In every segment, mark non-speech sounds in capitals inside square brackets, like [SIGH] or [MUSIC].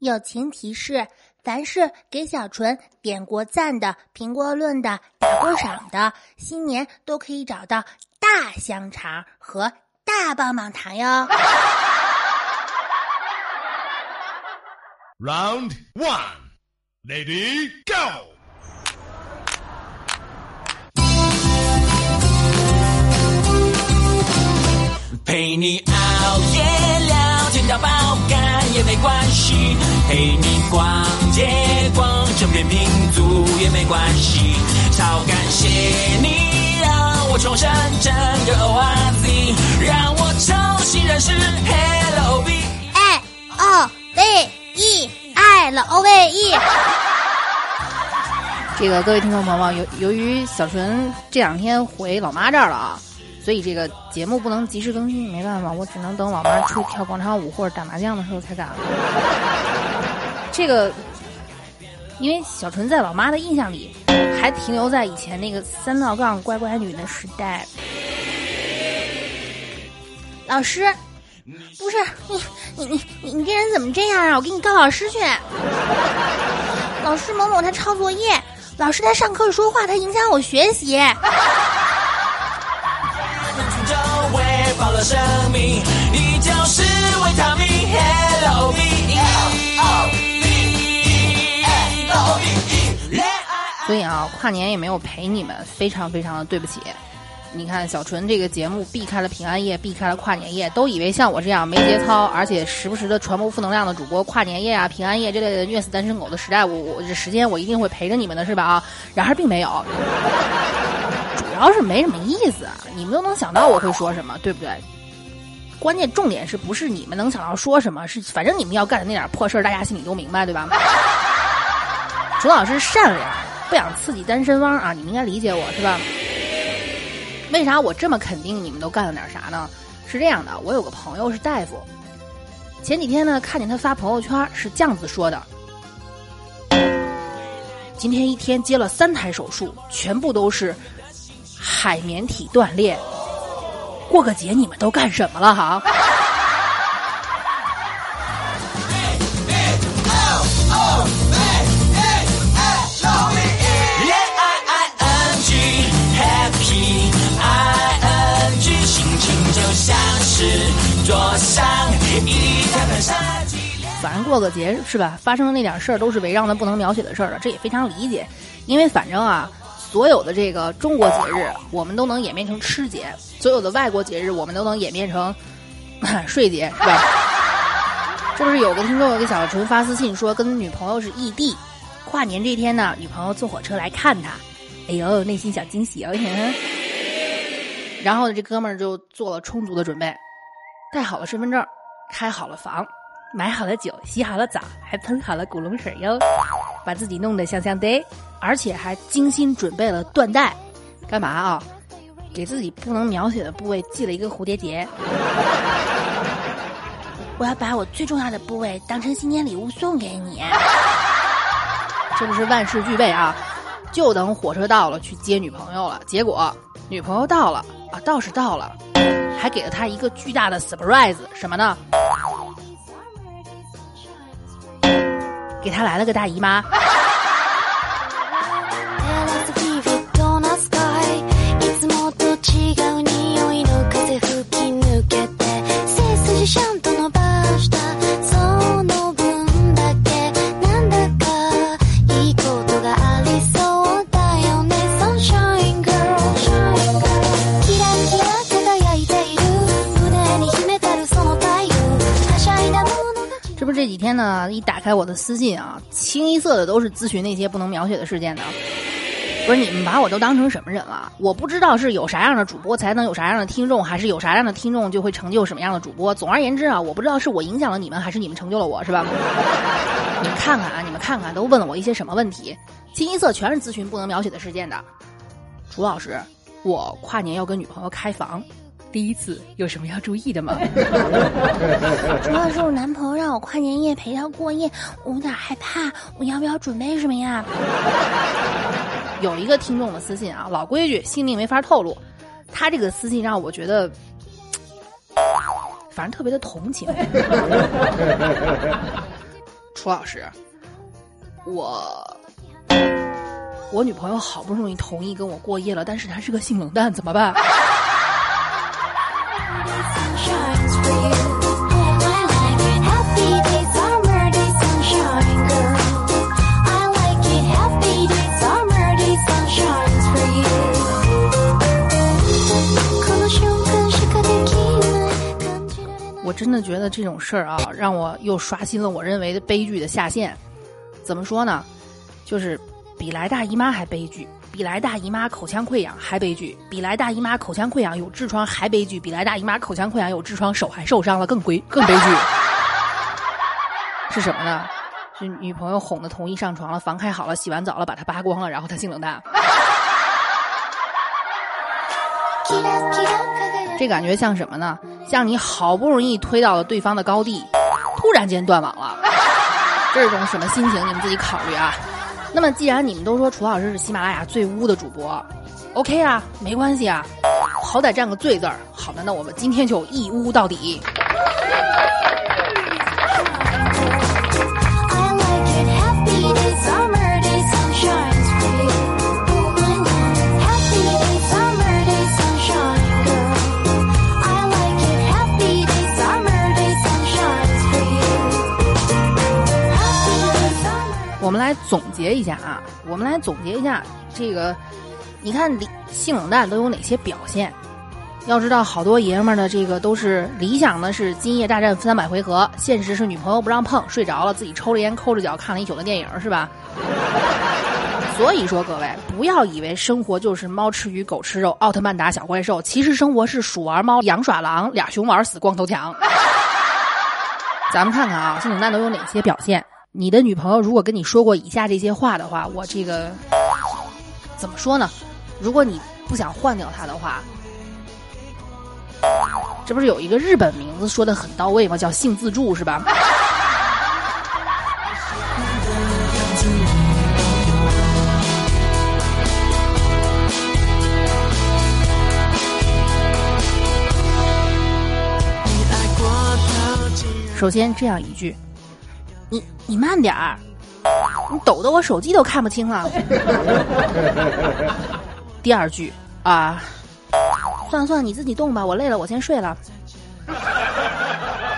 友情提示：凡是给小纯点过赞的、评过论的、打过赏的，新年都可以找到大香肠和大棒棒糖哟。Round one, lady, go. 陪你熬夜关系，陪你逛街逛整片民族也没关系，超感谢你让我重生整个 OZ，让我重新认识 Hello B。L O V E L O V E。这个各位听众朋友们，由由于小纯这两天回老妈这儿了啊，所以这个节目不能及时更新，没办法，我只能等老妈出去跳广场舞或者打麻将的时候才敢。这个，因为小纯在老妈的印象里，还停留在以前那个三道杠乖乖女的时代。老师，不是你你你你你这人怎么这样啊？我给你告老师去。老师某某他抄作业，老师他上课说话，他影响我学习。周围饱了生命，你就是维他命 Hello B。所以啊，跨年也没有陪你们，非常非常的对不起。你看小纯这个节目避开了平安夜，避开了跨年夜，都以为像我这样没节操，而且时不时的传播负能量的主播，跨年夜啊、平安夜这类的虐死单身狗的时代，我我这时间我一定会陪着你们的是吧啊？然而并没有，主要是没什么意思啊！你们都能想到我会说什么，对不对？关键重点是不是你们能想到说什么？是反正你们要干的那点破事儿，大家心里都明白，对吧？[LAUGHS] 楚老师善良，不想刺激单身汪啊！你们应该理解我是吧？为啥我这么肯定你们都干了点啥呢？是这样的，我有个朋友是大夫，前几天呢看见他发朋友圈是这样子说的：今天一天接了三台手术，全部都是海绵体断裂。过个节你们都干什么了哈？恋爱 I N G Happy I N G，心情就像是桌上一。反正过个节是吧？发生的那点事儿都是围绕那不能描写的事儿了，这也非常理解。因为反正啊，所有的这个中国节日，我们都能演变成吃节；所有的外国节日，我们都能演变成 [LAUGHS] 睡节，是吧？[LAUGHS] 这不是有个听众给小纯发私信说，跟女朋友是异地，跨年这天呢，女朋友坐火车来看他，哎呦，内心小惊喜哦。[LAUGHS] 然后，这哥们儿就做了充足的准备，带好了身份证，开好了房。买好了酒，洗好了澡，还喷好了古龙水哟，把自己弄得香香的，而且还精心准备了缎带，干嘛啊？给自己不能描写的部位系了一个蝴蝶结。[LAUGHS] 我要把我最重要的部位当成新年礼物送给你。这不是万事俱备啊，就等火车到了去接女朋友了。结果女朋友到了啊，倒是到了，还给了他一个巨大的 surprise，什么呢？给他来了个大姨妈。打开我的私信啊，清一色的都是咨询那些不能描写的事件的。不是你们把我都当成什么人了？我不知道是有啥样的主播才能有啥样的听众，还是有啥样的听众就会成就什么样的主播。总而言之啊，我不知道是我影响了你们，还是你们成就了我，是吧？你们看看啊，你们看看，都问了我一些什么问题？清一色全是咨询不能描写的事件的。楚老师，我跨年要跟女朋友开房，第一次有什么要注意的吗？[LAUGHS] 主要是我男朋友让我跨年夜陪他过夜，我有点害怕，我要不要准备什么呀？有一个听众的私信啊，老规矩，姓名没法透露。他这个私信让我觉得，[TSK] 反正特别的同情。[LAUGHS] 楚老师，我我女朋友好不容易同意跟我过夜了，但是她是个性冷淡，怎么办？真的觉得这种事儿啊，让我又刷新了我认为的悲剧的下限。怎么说呢？就是比来大姨妈还悲剧，比来大姨妈口腔溃疡还悲剧，比来大姨妈口腔溃疡有痔疮还悲剧，比来大姨妈口腔溃疡有痔疮手还受伤了更悲更悲剧。是什么呢？是女朋友哄的同意上床了，房开好了，洗完澡了，把它扒光了，然后他性冷淡。キラキラ輝く这感觉像什么呢？像你好不容易推到了对方的高地，突然间断网了，这是种什么心情？你们自己考虑啊。那么，既然你们都说楚老师是喜马拉雅最污的主播，OK 啊，没关系啊，好歹占个“最”字儿。好的，那我们今天就一污到底。 我们来总结一下啊，我们来总结一下这个，你看理性冷淡都有哪些表现？要知道，好多爷们儿的这个都是理想的是今夜大战三百回合，现实是女朋友不让碰，睡着了自己抽着烟抠着脚看了一宿的电影，是吧？[LAUGHS] 所以说，各位不要以为生活就是猫吃鱼狗吃肉，奥特曼打小怪兽，其实生活是鼠玩猫，羊耍狼，俩熊玩死光头强。[LAUGHS] 咱们看看啊，性冷淡都有哪些表现？你的女朋友如果跟你说过以下这些话的话，我这个怎么说呢？如果你不想换掉她的话，这不是有一个日本名字说的很到位吗？叫性自助是吧？首先这样一句，你你慢点儿，你抖得我手机都看不清了。第二句啊，算了算了，你自己动吧，我累了，我先睡了。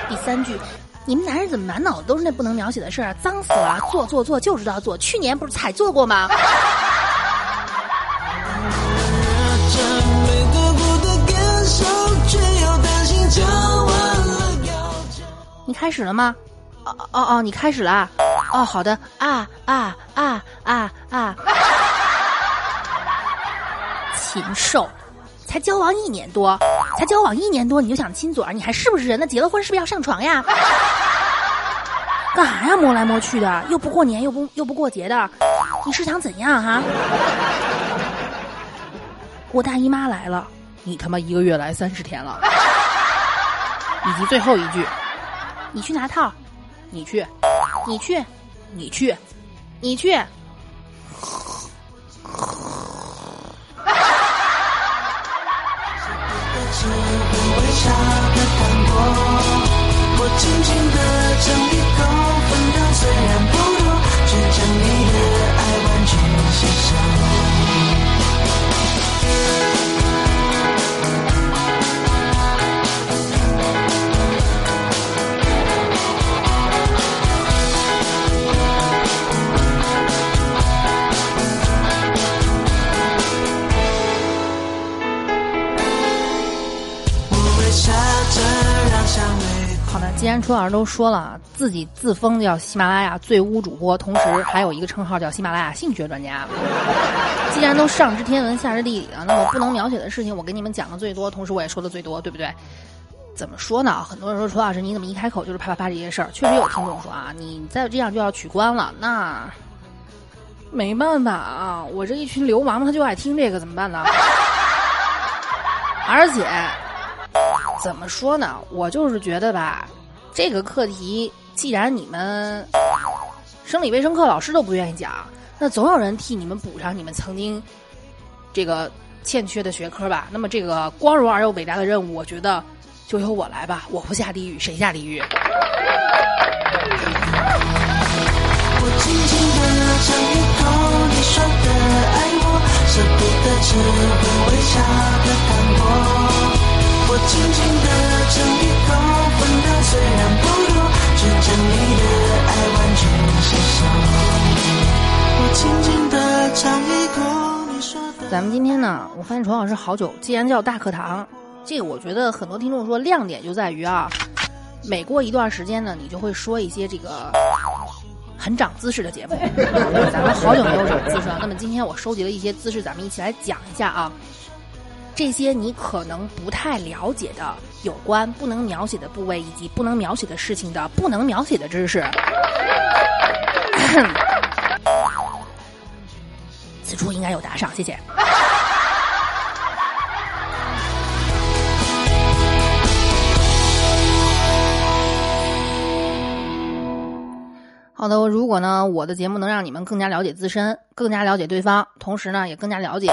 第三句，你们男人怎么满脑子都是那不能描写的事儿啊？脏死了！做做做就知道做，去年不是才做过吗？[LAUGHS] 你开始了吗？哦哦哦，你开始了？哦，好的啊啊啊啊啊！[LAUGHS] 禽兽，才交往一年多，才交往一年多你就想亲嘴儿，你还是不是人？那结了婚是不是要上床呀？[LAUGHS] 干啥呀？摸来摸去的，又不过年，又不又不过节的，你是想怎样哈、[LAUGHS] 我大姨妈来了，你他妈一个月来三十天了，以及最后一句，你去拿套，你去，你去，你去，你去。楚老师都说了，自己自封叫喜马拉雅最污主播，同时还有一个称号叫喜马拉雅性学专家。既然都上知天文下知地理了，那我不能描写的事情，我给你们讲的最多，同时我也说的最多，对不对？怎么说呢？很多人说楚老师你怎么一开口就是啪啪啪这些事儿？确实有听众说啊，你再这样就要取关了，那没办法啊，我这一群流氓他就爱听这个，怎么办呢？[LAUGHS] 而且怎么说呢？我就是觉得吧，这个课题既然你们生理卫生课老师都不愿意讲，那总有人替你们补上你们曾经这个欠缺的学科吧。那么这个光荣而又伟大的任务，我觉得就由我来吧。我不下地狱，谁下地狱？我轻轻的尝一口你说的爱我，舍不得吃会微笑的糖果。我轻轻的尝一口，虽然不多，却将你的爱完全吸收。我轻轻的尝一口你说的。咱们今天呢，我发现陈老师好久，既然叫大课堂，这个我觉得很多听众说亮点就在于啊，每过一段时间呢，你就会说一些这个很长姿势的节目。[LAUGHS] 咱们好久没有长姿势了，那么今天我收集了一些姿势，咱们一起来讲一下啊。这些你可能不太了解的有关不能描写的部位以及不能描写的事情的不能描写的知识。[COUGHS] 此处应该有打赏，谢谢。好的，如果呢，我的节目能让你们更加了解自身，更加了解对方，同时呢，也更加了解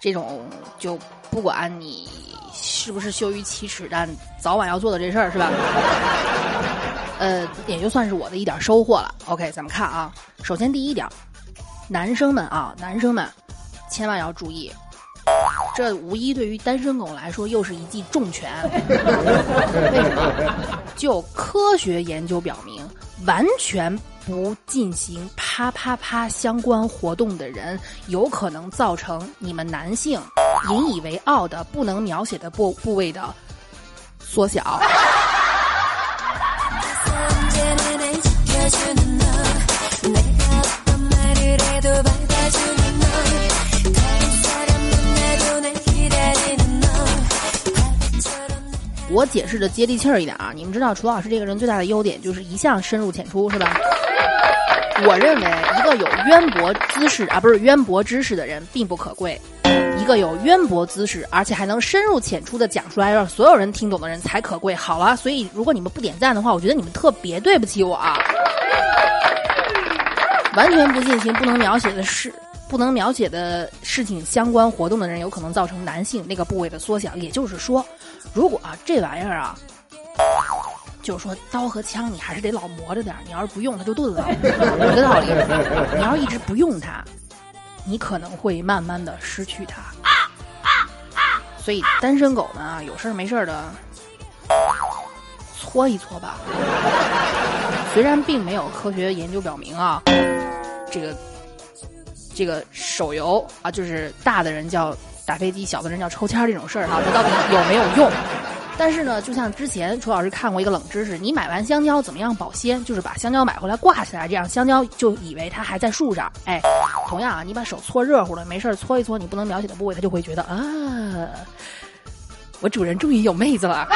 这种就不管你是不是羞于启齿，但早晚要做的这事儿，是吧？[LAUGHS] 呃，也就算是我的一点收获了。OK，咱们看啊，首先第一点，男生们啊，男生们千万要注意，这无疑对于单身狗来说又是一记重拳。[LAUGHS] 为什么？就科学研究表明，完全不进行啪啪啪相关活动的人，有可能造成你们男性引以为傲的不能描写的部部位的缩小。我解释的接地气儿一点啊，你们知道，楚老师这个人最大的优点就是一向深入浅出，是吧？我认为一个有渊博知识啊，不是渊博知识的人并不可贵，一个有渊博知识而且还能深入浅出的讲出来，让所有人听懂的人才可贵。好了，所以如果你们不点赞的话，我觉得你们特别对不起我啊！完全不进行不能描写的事。不能描写的事情相关活动的人，有可能造成男性那个部位的缩小。也就是说，如果啊这玩意儿啊，就是说刀和枪你还是得老磨着点儿，你要是不用它就钝了，一个道理。你要是一直不用它，你可能会慢慢的失去它。所以单身狗们啊，有事儿没事儿的搓一搓吧。虽然并没有科学研究表明啊，这个这个手游啊，就是大的人叫打飞机，小的人叫抽签这种事儿哈，它到底有没有用？但是呢，就像之前楚老师看过一个冷知识，你买完香蕉怎么样保鲜？就是把香蕉买回来挂起来，这样香蕉就以为它还在树上。哎，同样啊，你把手搓热乎了，没事儿搓一搓你不能描写的部位，它就会觉得啊，我主人终于有妹子了。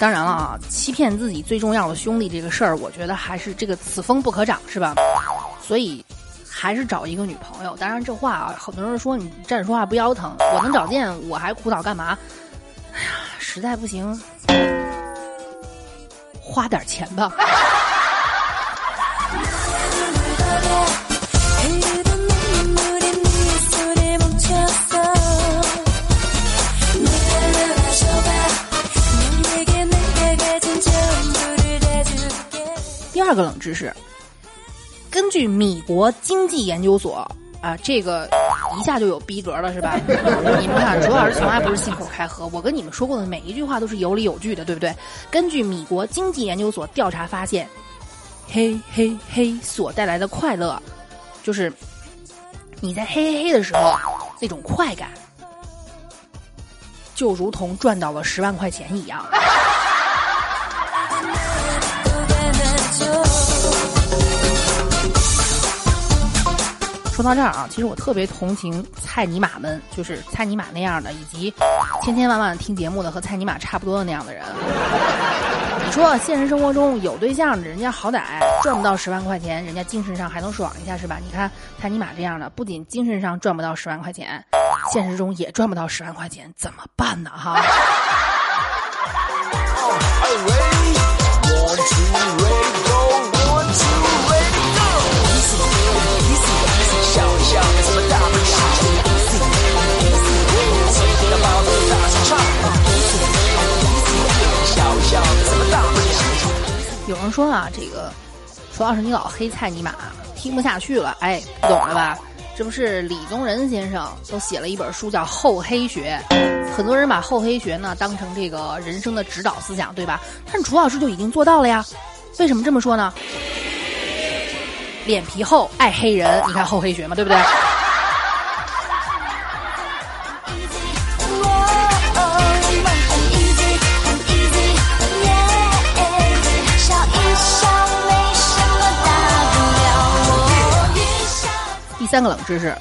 当然了啊，欺骗自己最重要的兄弟这个事儿，我觉得还是这个此风不可长，是吧？所以还是找一个女朋友。当然，这话啊，很多人说你站着说话不腰疼，我能找见我还苦恼干嘛？哎呀，实在不行，花点钱吧。这个冷知识，根据米国经济研究所啊，这个一下就有逼格了，是吧？[LAUGHS] 你们看，楚老师从来不是信口开河，我跟你们说过的每一句话都是有理有据的，对不对？根据米国经济研究所调查发现，嘿嘿嘿所带来的快乐，就是你在嘿嘿嘿的时候那种快感，就如同赚到了十万块钱一样。说到这儿啊，其实我特别同情菜尼玛们，就是菜尼玛那样的，以及千千万万听节目的和菜尼玛差不多的那样的人。你说现实生活中有对象的人家好歹赚不到十万块钱，人家精神上还能爽一下是吧？你看蔡尼玛这样的，不仅精神上赚不到十万块钱，现实中也赚不到十万块钱，怎么办呢？哈。人说啊，这个楚老师你老黑菜尼玛，听不下去了，哎，不懂了吧？这不是李宗仁先生都写了一本书叫《厚黑学》，很多人把厚黑学呢当成这个人生的指导思想，对吧？但楚老师就已经做到了呀。为什么这么说呢？脸皮厚，爱黑人，你看厚黑学嘛，对不对？三个冷知识：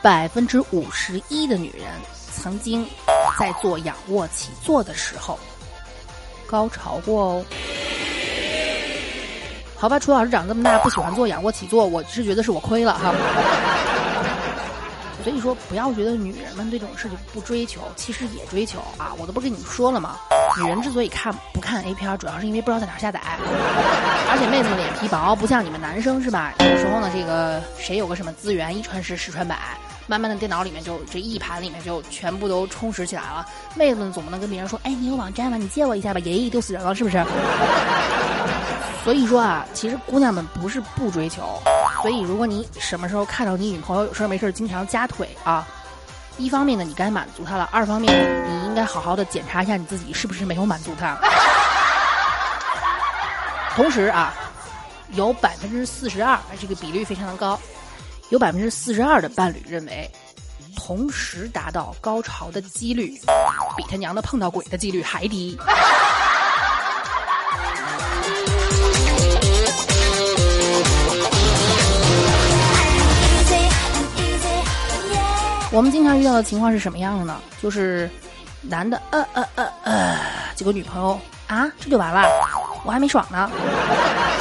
百分之五十一的女人曾经在做仰卧起坐的时候高潮过哦。好吧，楚老师长这么大不喜欢做仰卧起坐，我是觉得是我亏了哈。所以说，不要觉得女人们对这种事情不追求，其实也追求啊！我都不跟你们说了吗？女人之所以看不看 A 片，主要是因为不知道在哪下载，而且妹子们脸皮薄，不像你们男生是吧？有时候呢，这个谁有个什么资源，一传十，十传百，慢慢的电脑里面就这一盘里面就全部都充实起来了。妹子们总不能跟别人说，哎，你有网站吗？你借我一下吧，耶，丢死人了，是不是？[LAUGHS] 所以说啊，其实姑娘们不是不追求，所以如果你什么时候看到你女朋友有事儿没事儿经常夹腿啊，一方面呢你该满足她了，二方面你应该好好的检查一下你自己是不是没有满足她。[LAUGHS] 同时啊，有百分之四十二，这个比率非常的高，有百分之四十二的伴侣认为，同时达到高潮的几率，比他娘的碰到鬼的几率还低。我们经常遇到的情况是什么样的呢？就是男的呃呃呃呃，结果女朋友啊这就完了，我还没爽呢。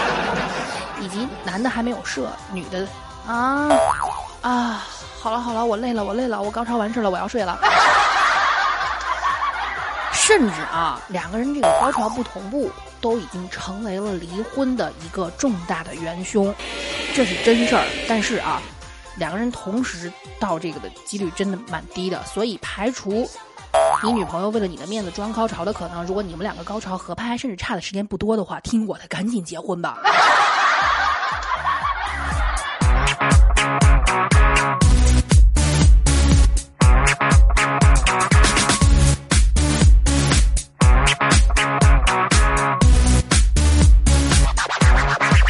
[LAUGHS] 以及男的还没有射，女的啊啊，好了好了，我累了我累了，我高潮完事了，我要睡了。[LAUGHS] 甚至啊，两个人这个高潮不同步，都已经成为了离婚的一个重大的元凶，这是真事儿。但是啊，两个人同时到这个的几率真的蛮低的，所以排除你女朋友为了你的面子装高潮的可能。如果你们两个高潮合拍，甚至差的时间不多的话，听我的，赶紧结婚吧。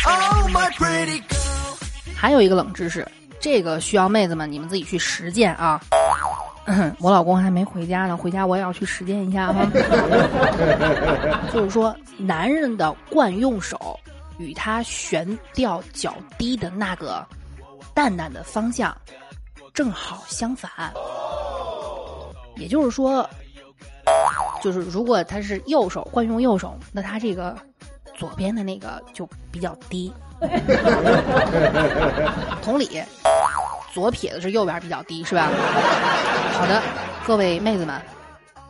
Oh 还有一个冷知识，这个需要妹子们你们自己去实践啊。我老公还没回家呢，回家我也要去实践一下哈。就是说，男人的惯用手与他悬吊较低的那个蛋蛋的方向正好相反。也就是说，就是如果他是右手惯用右手，那他这个左边的那个就比较低。同理，左撇子是右边比较低，是吧？[LAUGHS] 好的，各位妹子们，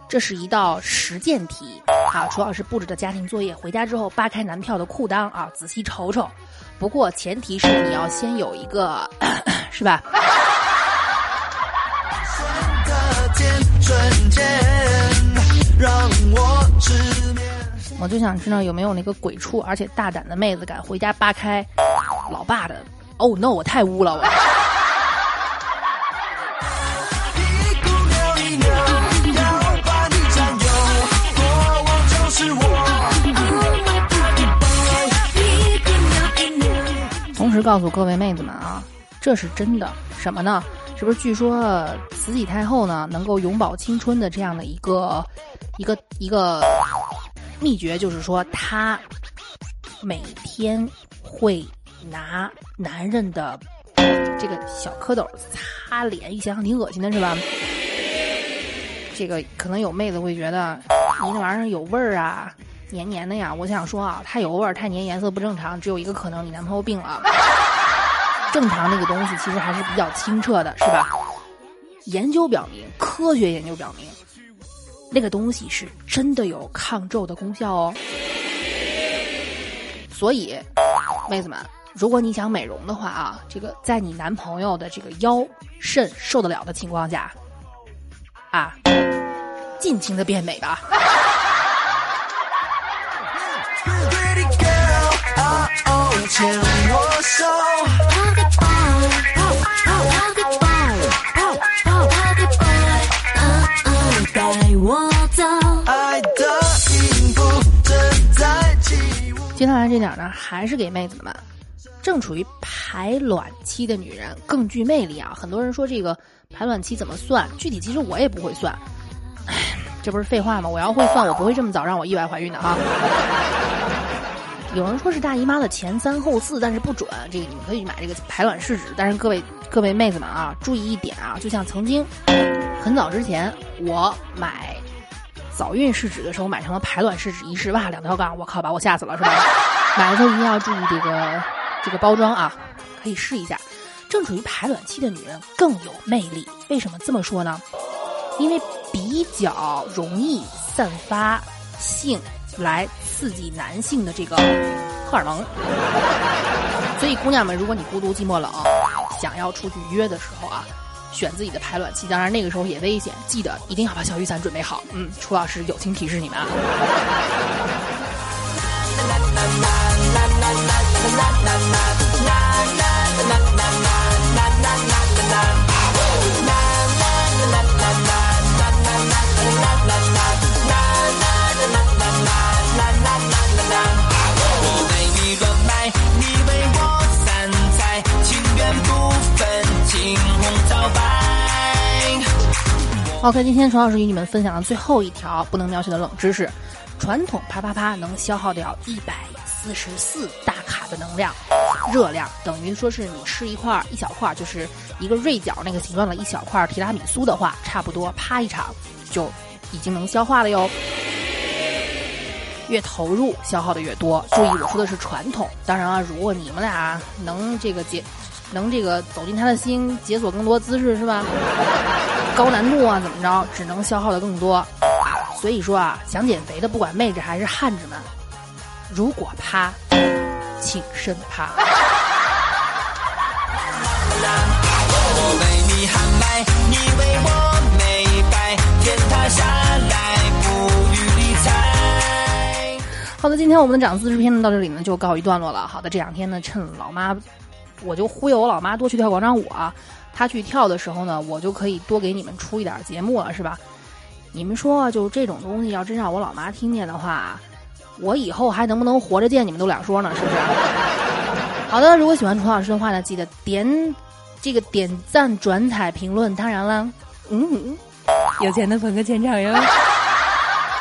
这是一道实践题啊，楚老师布置的家庭作业，回家之后扒开男票的裤裆啊，仔细瞅瞅。不过前提是你要先有一个，[CLEARS THROAT] 是吧？我直面。我就想知道有没有那个鬼畜而且大胆的妹子敢回家扒开老爸的。哦、no，我太污了我。告诉各位妹子们啊，这是真的。什么呢？是不是据说慈禧太后呢能够永葆青春的这样的一个一个一个秘诀，就是说她每天会拿男人的这个小蝌蚪擦脸，一想想挺恶心的，是吧？这个可能有妹子会觉得你那玩意儿有味儿啊，黏黏的呀。我想说啊，太有味儿、太黏，颜色不正常，只有一个可能，你男朋友病了。正常那个东西其实还是比较清澈的，是吧？研究表明，科学研究表明，那个东西是真的有抗皱的功效哦。所以，妹子们，如果你想美容的话啊，这个在你男朋友的这个腰肾受得了的情况下，啊，尽情的变美吧。牵我手。带我走。爱的音符正在起舞。接下来这点呢，还是给妹子们。正处于排卵期的女人更具魅力啊！很多人说这个排卵期怎么算？具体其实我也不会算。这不是废话吗？我要会算，我不会这么早让我意外怀孕的哈。有人说是大姨妈的前三后四，但是不准。这个你们可以买这个排卵试纸，但是各位各位妹子们啊，注意一点啊，就像曾经很早之前我买早孕试纸的时候，买成了排卵试纸，一试哇两条杠，我靠，把我吓死了是吧？买的时候一定要注意这个这个包装啊，可以试一下。正处于排卵期的女人更有魅力，为什么这么说呢？因为比较容易散发性来刺激男性的这个荷尔蒙。所以，姑娘们，如果你孤独寂寞冷，想要出去约的时候啊，选自己的排卵期，当然那个时候也危险，记得一定要把小雨伞准备好。嗯，楚老师友情提示你们啊。OK，今天陈老师与你们分享的最后一条不能描写的冷知识：传统啪啪啪能消耗掉一百四十四大卡的能量，热量等于说是你吃一块一小块，就是一个锐角那个形状的一小块提拉米苏的话，差不多啪一场就已经能消化了哟。越投入消耗的越多，注意我说的是传统。当然了，如果你们俩能这个解，能这个走进他的心，解锁更多姿势是吧？[LAUGHS] 高难度啊，怎么着，只能消耗的更多。所以说啊，想减肥的，不管妹子还是汉子们，如果趴，请深趴。好的，今天我们的长姿势篇呢到这里呢就告一段落了。好的，这两天呢趁老妈，我就忽悠我老妈多去跳广场舞啊。她去跳的时候呢，我就可以多给你们出一点节目了，是吧？你们说，就这种东西，要真让我老妈听见的话，[LAUGHS] 我以后还能不能活着见你们都两说呢，是不是？好的，如果喜欢楚老师的话呢，记得点这个点赞、转采、评论。当然了，嗯，有钱的捧个钱场哟。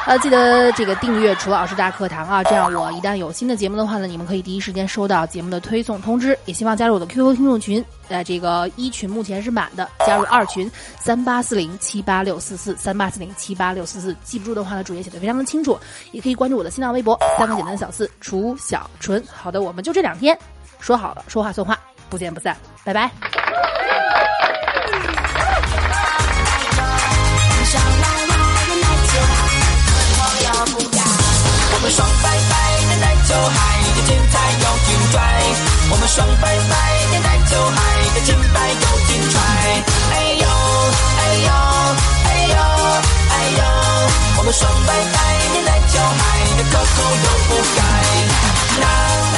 呃，记得这个订阅楚老师大课堂啊，这样我一旦有新的节目的话呢，你们可以第一时间收到节目的推送通知。也希望加入我的 QQ 听众群，呃，这个一群目前是满的，加入二群三八四零七八六四四三八四零七八六四四，记不住的话呢，主页写的非常的清楚，也可以关注我的新浪微博三个简单的小字楚小纯。好的，我们就这两天，说好了，说话算话，不见不散，拜拜。爽白白的奶酒海的精彩又精拽，我们爽白白的奶酒海的清白又精彩。哎呦哎呦哎呦哎呦，我们爽白白的奶酒海的可口又不改。啦啦。